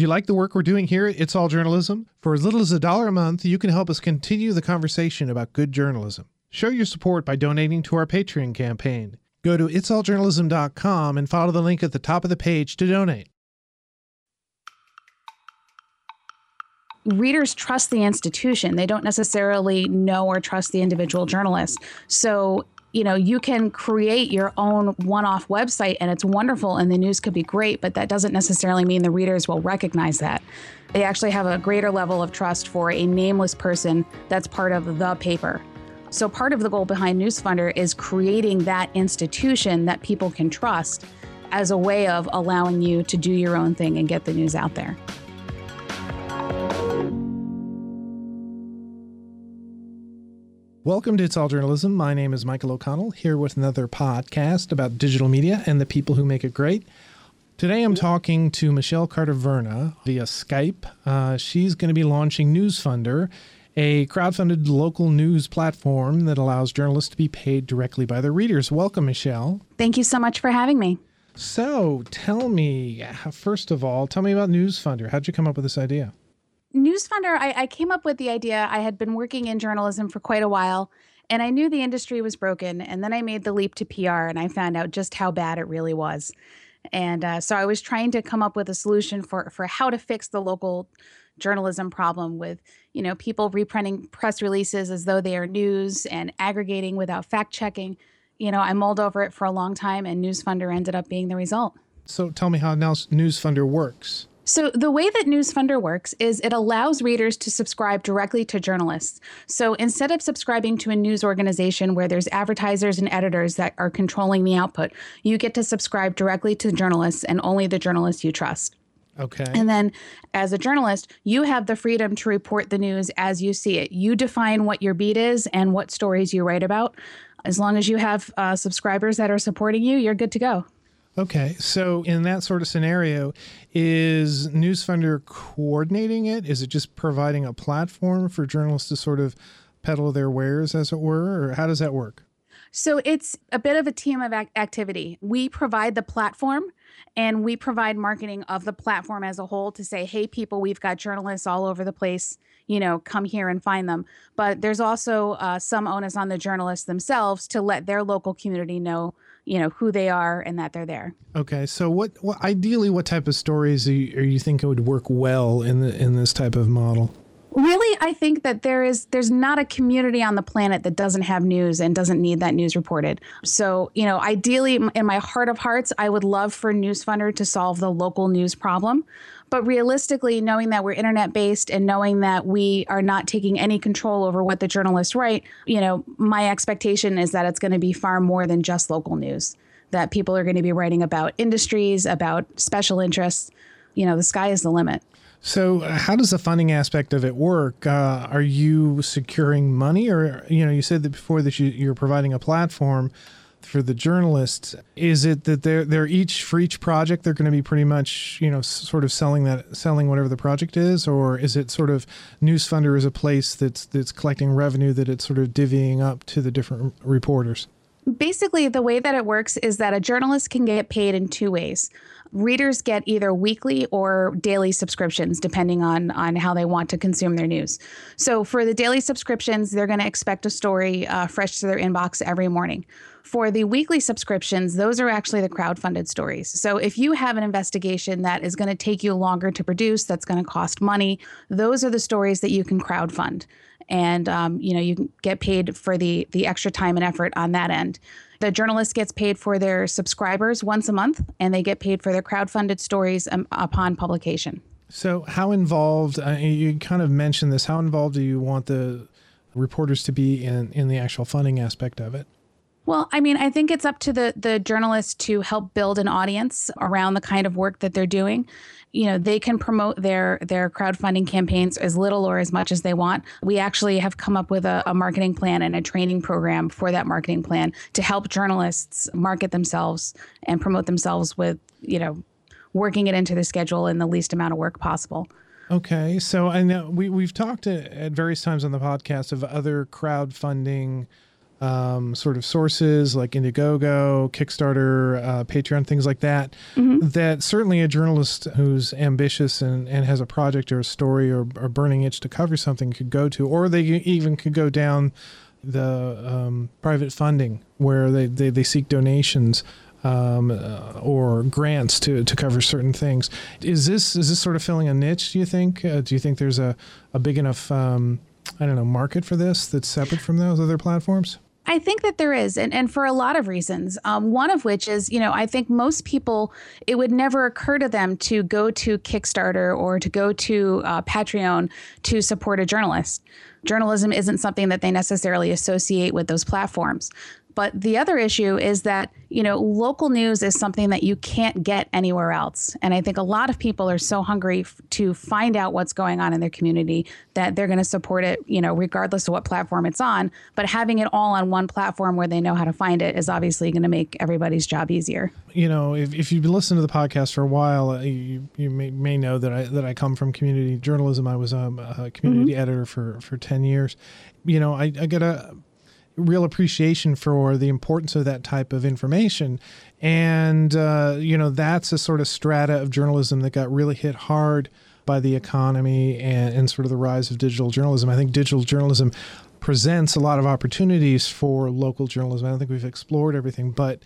Do you like the work we're doing here at It's All Journalism? For as little as a dollar a month, you can help us continue the conversation about good journalism. Show your support by donating to our Patreon campaign. Go to itsalljournalism.com and follow the link at the top of the page to donate. readers trust the institution. They don't necessarily know or trust the individual journalist. So, you know, you can create your own one off website and it's wonderful and the news could be great, but that doesn't necessarily mean the readers will recognize that. They actually have a greater level of trust for a nameless person that's part of the paper. So, part of the goal behind Newsfundr is creating that institution that people can trust as a way of allowing you to do your own thing and get the news out there. Welcome to It's All Journalism. My name is Michael O'Connell, here with another podcast about digital media and the people who make it great. Today I'm talking to Michelle Carter Verna via Skype. Uh, she's going to be launching Newsfundr, a crowdfunded local news platform that allows journalists to be paid directly by their readers. Welcome, Michelle. Thank you so much for having me. So tell me, first of all, tell me about Newsfundr. How'd you come up with this idea? Newsfundr, I, I came up with the idea. I had been working in journalism for quite a while, and I knew the industry was broken. And then I made the leap to PR, and I found out just how bad it really was. And uh, so I was trying to come up with a solution for for how to fix the local journalism problem with you know people reprinting press releases as though they are news and aggregating without fact checking. You know, I mulled over it for a long time, and Newsfundr ended up being the result. So tell me how now Newsfundr works. So, the way that Newsfundr works is it allows readers to subscribe directly to journalists. So, instead of subscribing to a news organization where there's advertisers and editors that are controlling the output, you get to subscribe directly to journalists and only the journalists you trust. Okay. And then, as a journalist, you have the freedom to report the news as you see it. You define what your beat is and what stories you write about. As long as you have uh, subscribers that are supporting you, you're good to go. Okay, so in that sort of scenario, is Newsfundr coordinating it? Is it just providing a platform for journalists to sort of peddle their wares, as it were, or how does that work? So it's a bit of a team of activity. We provide the platform and we provide marketing of the platform as a whole to say, hey, people, we've got journalists all over the place. You know, come here and find them. But there's also uh, some onus on the journalists themselves to let their local community know you know who they are and that they're there. Okay, so what, what ideally what type of stories are you, are you think would work well in the in this type of model? Really, I think that there is there's not a community on the planet that doesn't have news and doesn't need that news reported. So, you know, ideally in my heart of hearts, I would love for Newsfundr to solve the local news problem. But realistically, knowing that we're internet based and knowing that we are not taking any control over what the journalists write, you know, my expectation is that it's going to be far more than just local news. That people are going to be writing about industries, about special interests. You know, the sky is the limit. So, how does the funding aspect of it work? Uh, are you securing money, or you know, you said that before that you, you're providing a platform for the journalists is it that they're they're each for each project they're going to be pretty much you know sort of selling that selling whatever the project is? Or is it sort of Newsfundr is a place that's that's collecting revenue that it's sort of divvying up to the different reporters? Basically the way that it works is that a journalist can get paid in two ways. Readers get either weekly or daily subscriptions depending on on how they want to consume their news. So for the daily subscriptions they're going to expect a story uh, fresh to their inbox every morning for the weekly subscriptions, those are actually the crowd-funded stories. So if you have an investigation that is going to take you longer to produce, that's going to cost money, those are the stories that you can crowdfund, and um, you know you can get paid for the the extra time and effort on that end. The journalist gets paid for their subscribers once a month, and they get paid for their crowd-funded stories um, upon publication. So, how involved? Uh, you kind of mentioned this. How involved do you want the reporters to be in in the actual funding aspect of it? Well, I mean, I think it's up to the the journalists to help build an audience around the kind of work that they're doing. You know, they can promote their their crowdfunding campaigns as little or as much as they want. We actually have come up with a, a marketing plan and a training program for that marketing plan to help journalists market themselves and promote themselves with, you know, working it into the schedule in the least amount of work possible. Okay, so I know we we've talked at various times on the podcast of other crowdfunding um, sort of sources like Indiegogo, Kickstarter, uh, Patreon, things like that, mm-hmm. that certainly a journalist who's ambitious and, and has a project or a story or a burning itch to cover something could go to, or they even could go down the um, private funding where they, they, they seek donations um, uh, or grants to, to cover certain things. Is this is this sort of filling a niche? Do you think? Uh, do you think there's a, a big enough um, I don't know market for this that's separate from those other platforms? I think that there is, and, and for a lot of reasons. Um, one of which is, you know, I think most people, it would never occur to them to go to Kickstarter or to go to uh, Patreon to support a journalist. Journalism isn't something that they necessarily associate with those platforms. But the other issue is that, you know, local news is something that you can't get anywhere else. And I think a lot of people are so hungry f- to find out what's going on in their community that they're going to support it, you know, regardless of what platform it's on. But having it all on one platform where they know how to find it is obviously going to make everybody's job easier. You know, if, if you've been listening to the podcast for a while, uh, you, you may, may know that I, that I come from community journalism. I was um, a community mm-hmm. editor for, for 10 years. You know, I, I get a real appreciation for the importance of that type of information. And, uh, you know, that's a sort of strata of journalism that got really hit hard by the economy and, and sort of the rise of digital journalism. I think digital journalism presents a lot of opportunities for local journalism. I don't think we've explored everything, but.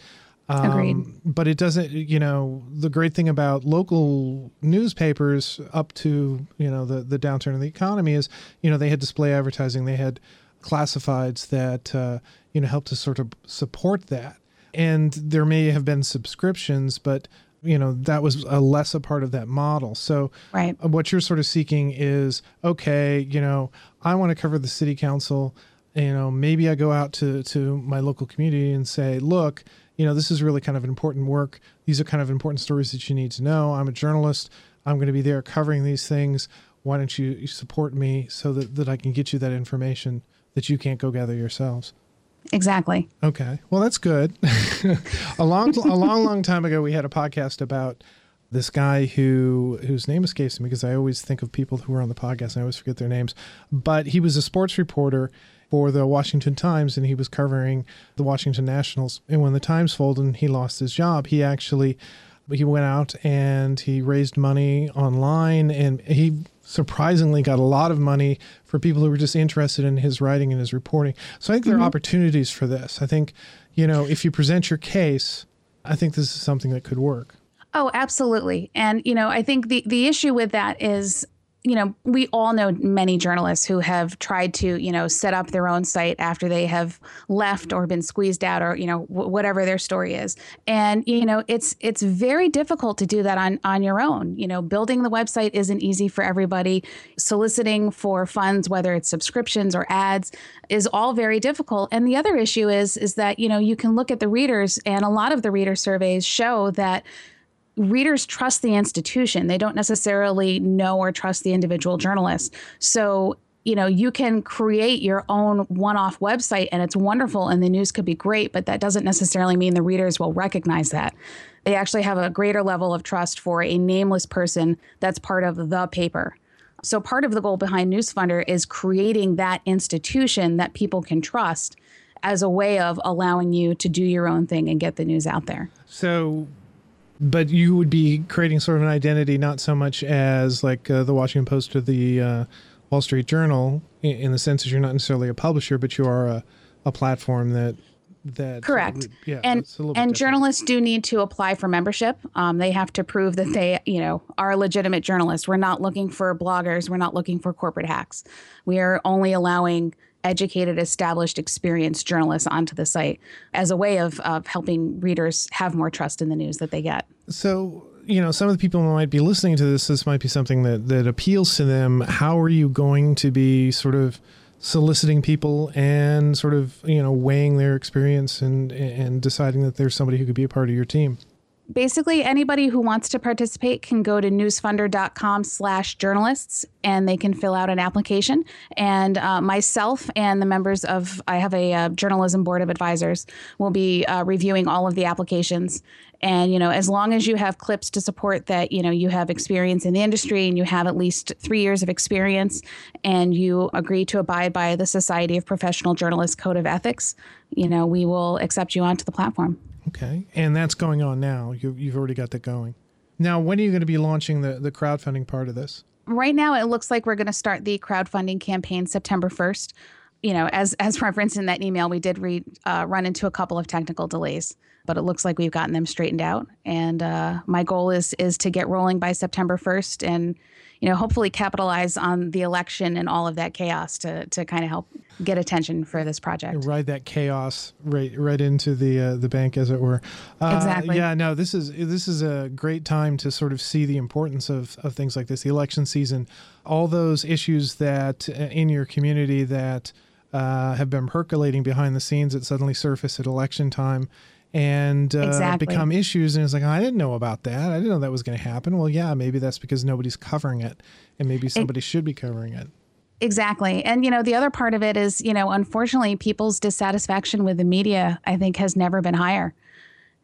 Um, Agreed. But it doesn't, you know, the great thing about local newspapers up to, you know, the, the downturn of the economy is, you know, they had display advertising, they had classifieds that uh, you know help to sort of support that. And there may have been subscriptions, but you know that was a less a part of that model. So right. what you're sort of seeking is okay, you know, I want to cover the city council. You know, maybe I go out to to my local community and say, look, you know, this is really kind of important work. These are kind of important stories that you need to know. I'm a journalist. I'm going to be there covering these things. Why don't you support me so that, that I can get you that information that you can't go gather yourselves. Exactly. Okay. Well, that's good. a long, a long, long time ago, we had a podcast about this guy who whose name escapes me because I always think of people who are on the podcast and I always forget their names. But he was a sports reporter for the Washington Times and he was covering the Washington Nationals. And when the Times folded and he lost his job, he actually he went out and he raised money online and he surprisingly got a lot of money for people who were just interested in his writing and his reporting. So I think there mm-hmm. are opportunities for this. I think, you know, if you present your case, I think this is something that could work. Oh, absolutely. And you know, I think the the issue with that is you know, we all know many journalists who have tried to, you know, set up their own site after they have left or been squeezed out or, you know, w- whatever their story is. And, you know, it's it's very difficult to do that on on your own. You know, building the website isn't easy for everybody. Soliciting for funds, whether it's subscriptions or ads, is all very difficult. And the other issue is is that, you know, you can look at the readers and a lot of the reader surveys show that readers trust the institution. They don't necessarily know or trust the individual journalist. So, you know, you can create your own one off website and it's wonderful and the news could be great, but that doesn't necessarily mean the readers will recognize that. They actually have a greater level of trust for a nameless person that's part of the paper. So, part of the goal behind Newsfundr is creating that institution that people can trust as a way of allowing you to do your own thing and get the news out there. So, but you would be creating sort of an identity, not so much as like uh, the Washington Post or the uh, Wall Street Journal, in, in, the sense that you're not necessarily a publisher, but you are a, a platform that that correct. yeah and and journalists do need to apply for membership. Um, they have to prove that they you know are legitimate journalists we're not looking for bloggers. We're not looking for corporate hacks. We are only allowing educated, established, experienced journalists onto the site as a way of, of helping readers have more trust in the news that they get. So, you know, some of the people who might be listening to this, this might be something that, that appeals to them. How are you going to be sort of soliciting people and sort of, you know, weighing their experience and, and deciding that there's somebody who could be a part of your team? Basically anybody who wants to participate can go to newsfundr.com slash journalists and they can fill out an application and uh, myself and the members of i have a uh, journalism board of advisors will be uh, reviewing all of the applications And, you know, as long as you have clips to support that, you know, you have experience in the industry and you have at least three years of experience and you agree to abide by the Society of Professional Journalists Code of Ethics, you know, we will accept you onto the platform. Okay. And that's going on now. You, you've already got that going. Now, when are you going to be launching the, the crowdfunding part of this? Right now, it looks like we're going to start the crowdfunding campaign September 1st. You know, as as referenced in that email, we did read, uh, run into a couple of technical delays, but it looks like we've gotten them straightened out. And uh, my goal is is to get rolling by September 1st, and you know, hopefully capitalize on the election and all of that chaos to to kind of help get attention for this project. Ride that chaos right right into the uh, the bank, as it were. Uh, exactly. Yeah. No. This is this is a great time to sort of see the importance of of things like this. The election season, all those issues that uh, in your community that uh, have been percolating behind the scenes that suddenly surface at election time and uh, exactly. become issues. And it's like, oh, I didn't know about that. I didn't know that was going to happen. Well, yeah, maybe that's because nobody's covering it, and maybe somebody it, should be covering it. Exactly. And, you know, the other part of it is, you know, unfortunately, people's dissatisfaction with the media, I think, has never been higher.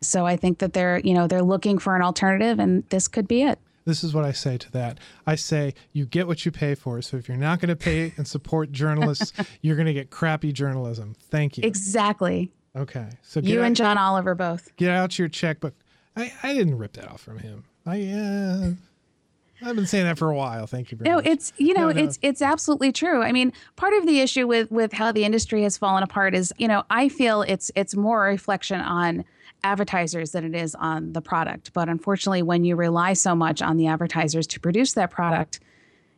So I think that they're, you know, they're looking for an alternative, and this could be it. This is what I say to that. I say, you get what you pay for. So if you're not going to pay and support journalists, you're going to get crappy journalism. Thank you. Exactly. Okay. So you out, and John Oliver both. Get out your checkbook. I, I didn't rip that off from him. I uh, I've been saying that for a while. Thank you very no, much. No, it's you know, no, no. it's it's absolutely true. I mean, part of the issue with with how the industry has fallen apart is, you know, I feel it's it's more a reflection on advertisers than it is on the product. But unfortunately, when you rely so much on the advertisers to produce that product,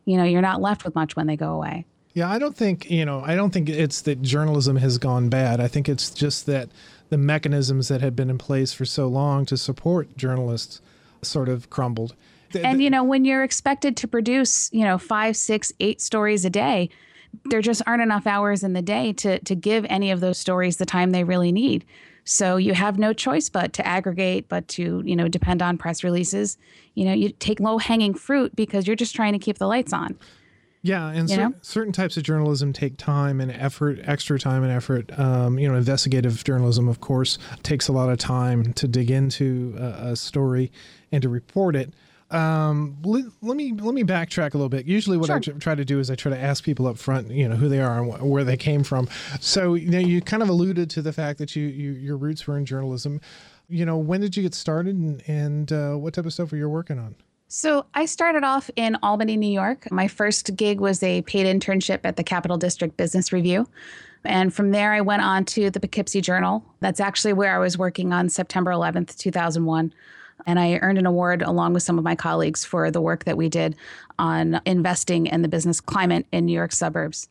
you know, you're not left with much when they go away. Yeah, I don't think, you know, I don't think it's that journalism has gone bad. I think it's just that the mechanisms that had been in place for so long to support journalists sort of crumbled. And, you know, when you're expected to produce, you know, five, six, eight stories a day, there just aren't enough hours in the day to, to give any of those stories the time they really need. So you have no choice but to aggregate, but to, you know, depend on press releases. You know, you take low hanging fruit because you're just trying to keep the lights on. Yeah, and cer- certain types of journalism take time and effort, extra time and effort. Um, you know, investigative journalism, of course, takes a lot of time to dig into a, a story and to report it. Um, let, let, me let me backtrack a little bit. Usually, what sure. I try to do is I try to ask people up front, you know, who they are and wh- where they came from. So, you know, you kind of alluded to the fact that you, you your roots were in journalism. You know, when did you get started, and, and uh, what type of stuff were you working on? So I started off in Albany, New York. My first gig was a paid internship at the Capital District Business Review. And from there, I went on to the Poughkeepsie Journal. That's actually where I was working on September 11th, 2001. And I earned an award along with some of my colleagues for the work that we did on investing in the business climate in New York suburbs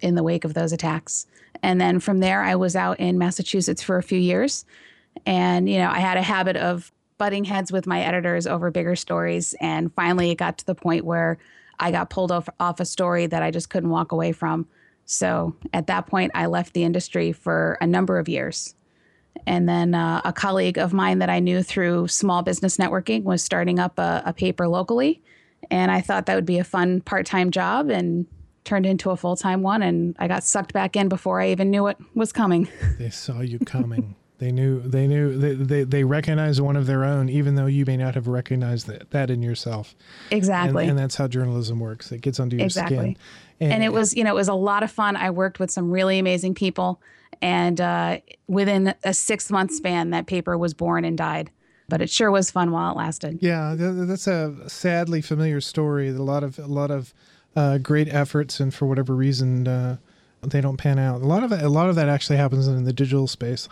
in the wake of those attacks. And then from there, I was out in Massachusetts for a few years. And, you know, I had a habit of butting heads with my editors over bigger stories. And finally, it got to the point where I got pulled off, off a story that I just couldn't walk away from. So at that point, I left the industry for a number of years. And then uh, a colleague of mine that I knew through small business networking was starting up a, a paper locally. And I thought that would be a fun part time job and turned into a full time one. And I got sucked back in before I even knew what was coming. They saw you coming. They knew they knew they, they, they recognized one of their own, even though you may not have recognized that, that in yourself. Exactly. And, and that's how journalism works. It gets under your exactly. skin. And, and, it was, you know, it was a lot of fun. I worked with some really amazing people. And uh, within a six month span, that paper was born and died. But it sure was fun while it lasted. Yeah, that's a sadly familiar story. A lot of a lot of uh, great efforts, and for whatever reason, uh, they don't pan out. A lot of a lot of that actually happens in the digital space.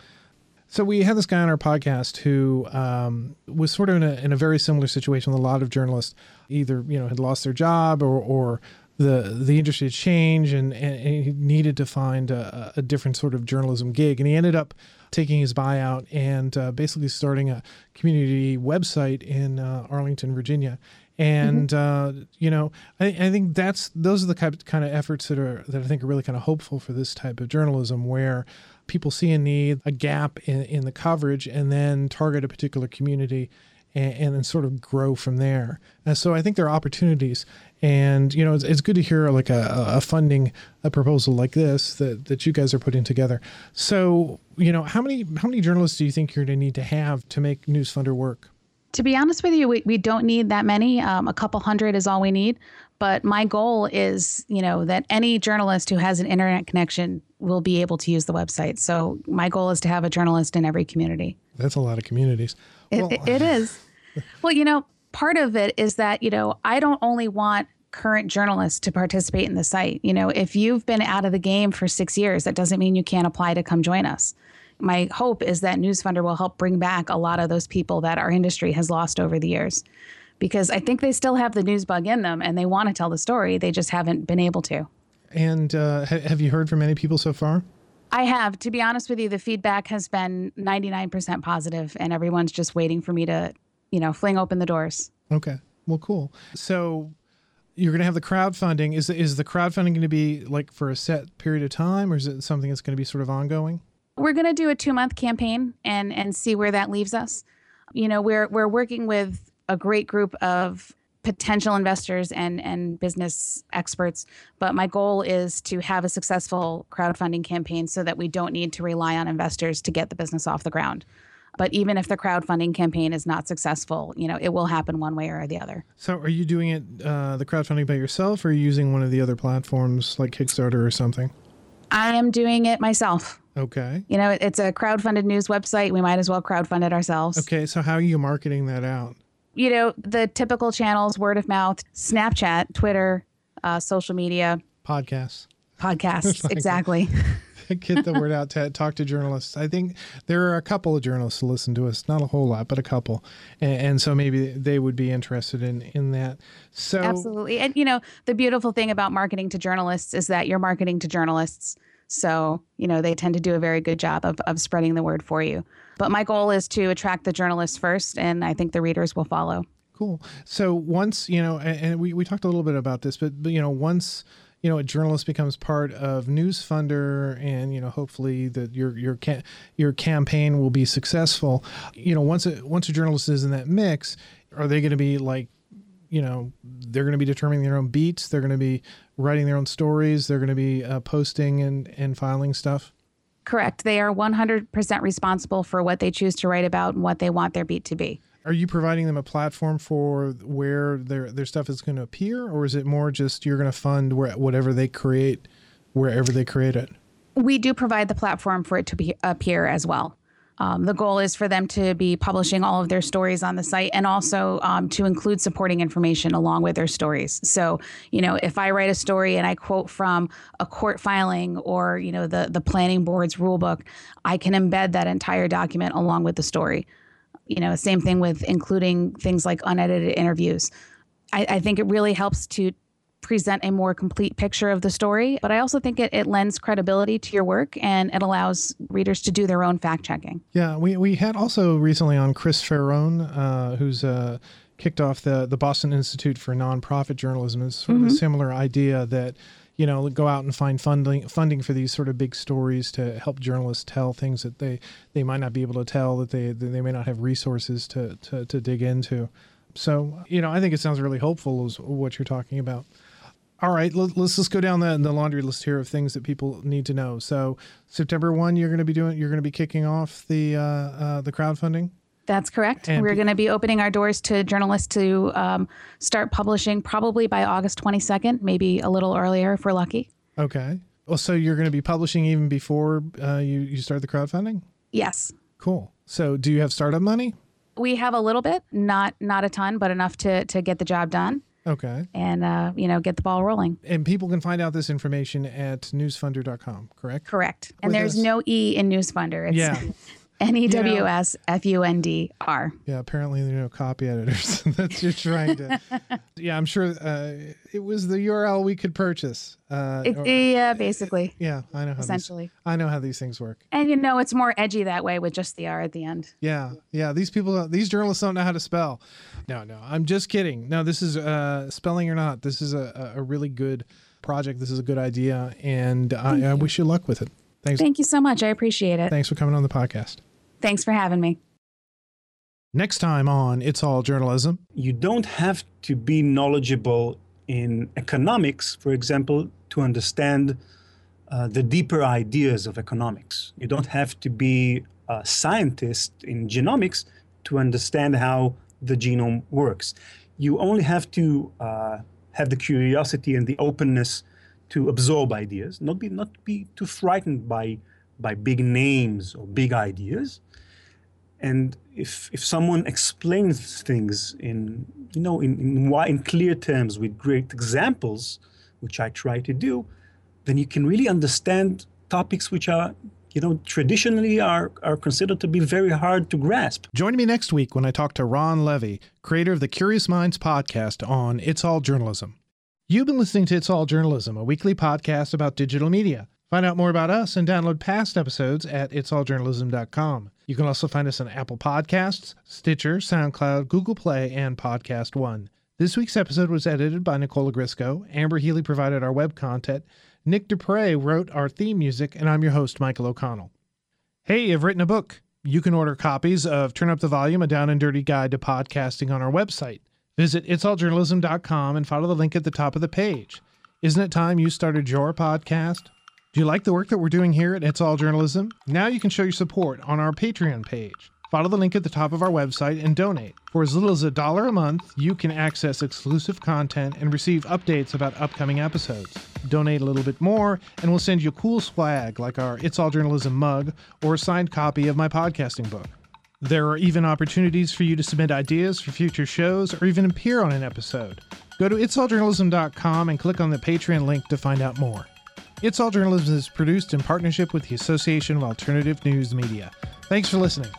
So we had this guy on our podcast who um, was sort of in a, in a very similar situation with a lot of journalists, either you know had lost their job or, or the the industry had changed and, and he needed to find a, a, different sort of journalism gig, and he ended up taking his buyout and uh, basically starting a community website in uh, Arlington, Virginia. And mm-hmm. uh, you know, I, I, think that's those are the kind of efforts that are that I think are really kind of hopeful for this type of journalism, where people see a need, a gap in, in the coverage, and then target a particular community and, and then sort of grow from there. And so I think there are opportunities. And you know, it's, it's good to hear like a, a funding a proposal like this that, that you guys are putting together. So you know, how many how many journalists do you think you're going to need to have to make Newsfundr work? To be honest with you, we, we don't need that many. Um, a couple hundred is all we need. But my goal is, you know, that any journalist who has an internet connection will be able to use the website. So my goal is to have a journalist in every community. That's a lot of communities. Well, it, it is. well, you know, part of it is that, you know, I don't only want current journalists to participate in the site. You know, if you've been out of the game for six years, that doesn't mean you can't apply to come join us my hope is that Newsfundr will help bring back a lot of those people that our industry has lost over the years. Because I think they still have the news bug in them and they want to tell the story. They just haven't been able to. And uh, have you heard from any people so far? I have. To be honest with you, the feedback has been 99% positive, and everyone's just waiting for me to, you know, fling open the doors. Okay. Well, cool. So you're going to have the crowdfunding. Is is the crowdfunding going to be like for a set period of time, or is it something that's going to be sort of ongoing? We're going to do a two month campaign and and see where that leaves us. You know, we're we're working with a great group of potential investors and and business experts but my goal is to have a successful crowdfunding campaign so that we don't need to rely on investors to get the business off the ground but even if the crowdfunding campaign is not successful you know it will happen one way or the other so are you doing it uh, the crowdfunding by yourself or are you using one of the other platforms like kickstarter or something i am doing it myself Okay. You know, it's a crowd-funded news website. We might as well crowd-fund it ourselves. Okay, so how are you marketing that out? You know, the typical channels: word of mouth, Snapchat, Twitter, uh, social media, podcasts, podcasts. exactly. Get the word out to talk to journalists. I think there are a couple of journalists who listen to us, not a whole lot, but a couple, and, and so maybe they would be interested in in that. So absolutely, and you know, the beautiful thing about marketing to journalists is that you're marketing to journalists. So, you know, they tend to do a very good job of, of spreading the word for you. But my goal is to attract the journalists first, and I think the readers will follow. Cool. So once, you know, and, and we, we talked a little bit about this, but, but, you know, once, you know, a journalist becomes part of Newsfundr and, you know, hopefully that your, your, ca- your campaign will be successful. You know, once a, once a journalist is in that mix, are they going to be like you know they're going to be determining their own beats they're going to be writing their own stories they're going to be uh, posting and and filing stuff? Correct. They are 100% responsible for what they choose to write about and what they want their beat to be are you providing them a platform for where their their stuff is going to appear or is it more just you're going to fund where whatever they create wherever they create it we do provide the platform for it to be appear as well um, the goal is for them to be publishing all of their stories on the site and also um, to include supporting information along with their stories. So, you know, if I write a story and I quote from a court filing or, you know, the, the planning board's rule book, I can embed that entire document along with the story. You know, same thing with including things like unedited interviews. I, I think it really helps to present a more complete picture of the story, but I also think it, it lends credibility to your work and it allows readers to do their own fact checking. Yeah, we, we had also recently on Chris Faraone, uh, who's uh, kicked off the, the Boston Institute for Nonprofit Journalism. It's sort mm-hmm. of a similar idea that you know go out and find funding funding for these sort of big stories to help journalists tell things that they they might not be able to tell that they that they may not have resources to to, to dig into so you know i think it sounds really hopeful is what you're talking about all right, let, us just go down the, the laundry list here of things that people need to know. So September one, you're going to be doing, you're going to be kicking off the uh, uh, the crowdfunding. That's correct. And We're going to be opening our doors to journalists to um, start publishing probably by August 22nd, maybe a little earlier if we're lucky. Okay. Well, so you're going to be publishing even before uh, you you start the crowdfunding. Yes. Cool. So, do you have startup money? We have a little bit, not not a ton, but enough to to get the job done. Okay. And, uh, you know, get the ball rolling. And people can find out this information at newsfundr.com, correct? Correct. And With there's us. no E in Newsfundr. It's yeah. N E W S F U N D R. Yeah, apparently there are no copy editors. That's you're trying to. yeah, I'm sure uh, it was the URL we could purchase. Uh, it, or, yeah, basically. Yeah, I know how essentially. These, I know how these things work. And you know, it's more edgy that way with just the R at the end. Yeah, yeah. These people, these journalists don't know how to spell. No, no, I'm just kidding. No, this is uh, spelling or not. This is a, a really good project. This is a good idea, and I, I wish you luck with it. Thanks. Thank you so much. I appreciate it. Thanks for coming on the podcast. Thanks for having me. Next time on It's All Journalism. You don't have to be knowledgeable in economics, for example, to understand uh, the deeper ideas of economics. You don't have to be a scientist in genomics to understand how the genome works. You only have to uh, have the curiosity and the openness to absorb ideas, not be not be too frightened by by big names or big ideas. And if if someone explains things in you know in in, in clear terms with great examples, which I try to do, then you can really understand topics which are you know, traditionally are, are considered to be very hard to grasp. Join me next week when I talk to Ran Levi, creator of the Curious Minds podcast on It's All Journalism. You've been listening to It's All Journalism, a weekly podcast about digital media. Find out more about us and download past episodes at itsalljournalism.com. You can also find us on Apple Podcasts, Stitcher, SoundCloud, Google Play, and Podcast One. This week's episode was edited by Nicola Grisco. Amber Healy provided our web content. Nick Dupre wrote our theme music, and I'm your host, Michael O'Connell. Hey, I've written a book. You can order copies of Turn Up the Volume, a down and dirty guide to podcasting on our website. Visit itsalljournalism.com and follow the link at the top of the page. Isn't it time you started your podcast? Do you like the work that we're doing here at It's All Journalism? Now you can show your support on our Patreon page. Follow the link at the top of our website and donate. For as little as a dollar a month, you can access exclusive content and receive updates about upcoming episodes. Donate a little bit more, and we'll send you cool swag like our It's All Journalism mug or a signed copy of my podcasting book. There are even opportunities for you to submit ideas for future shows or even appear on an episode. Go to itsalljournalism.com and click on the Patreon link to find out more. It's All Journalism is produced in partnership with the Association of Alternative News Media. Thanks for listening.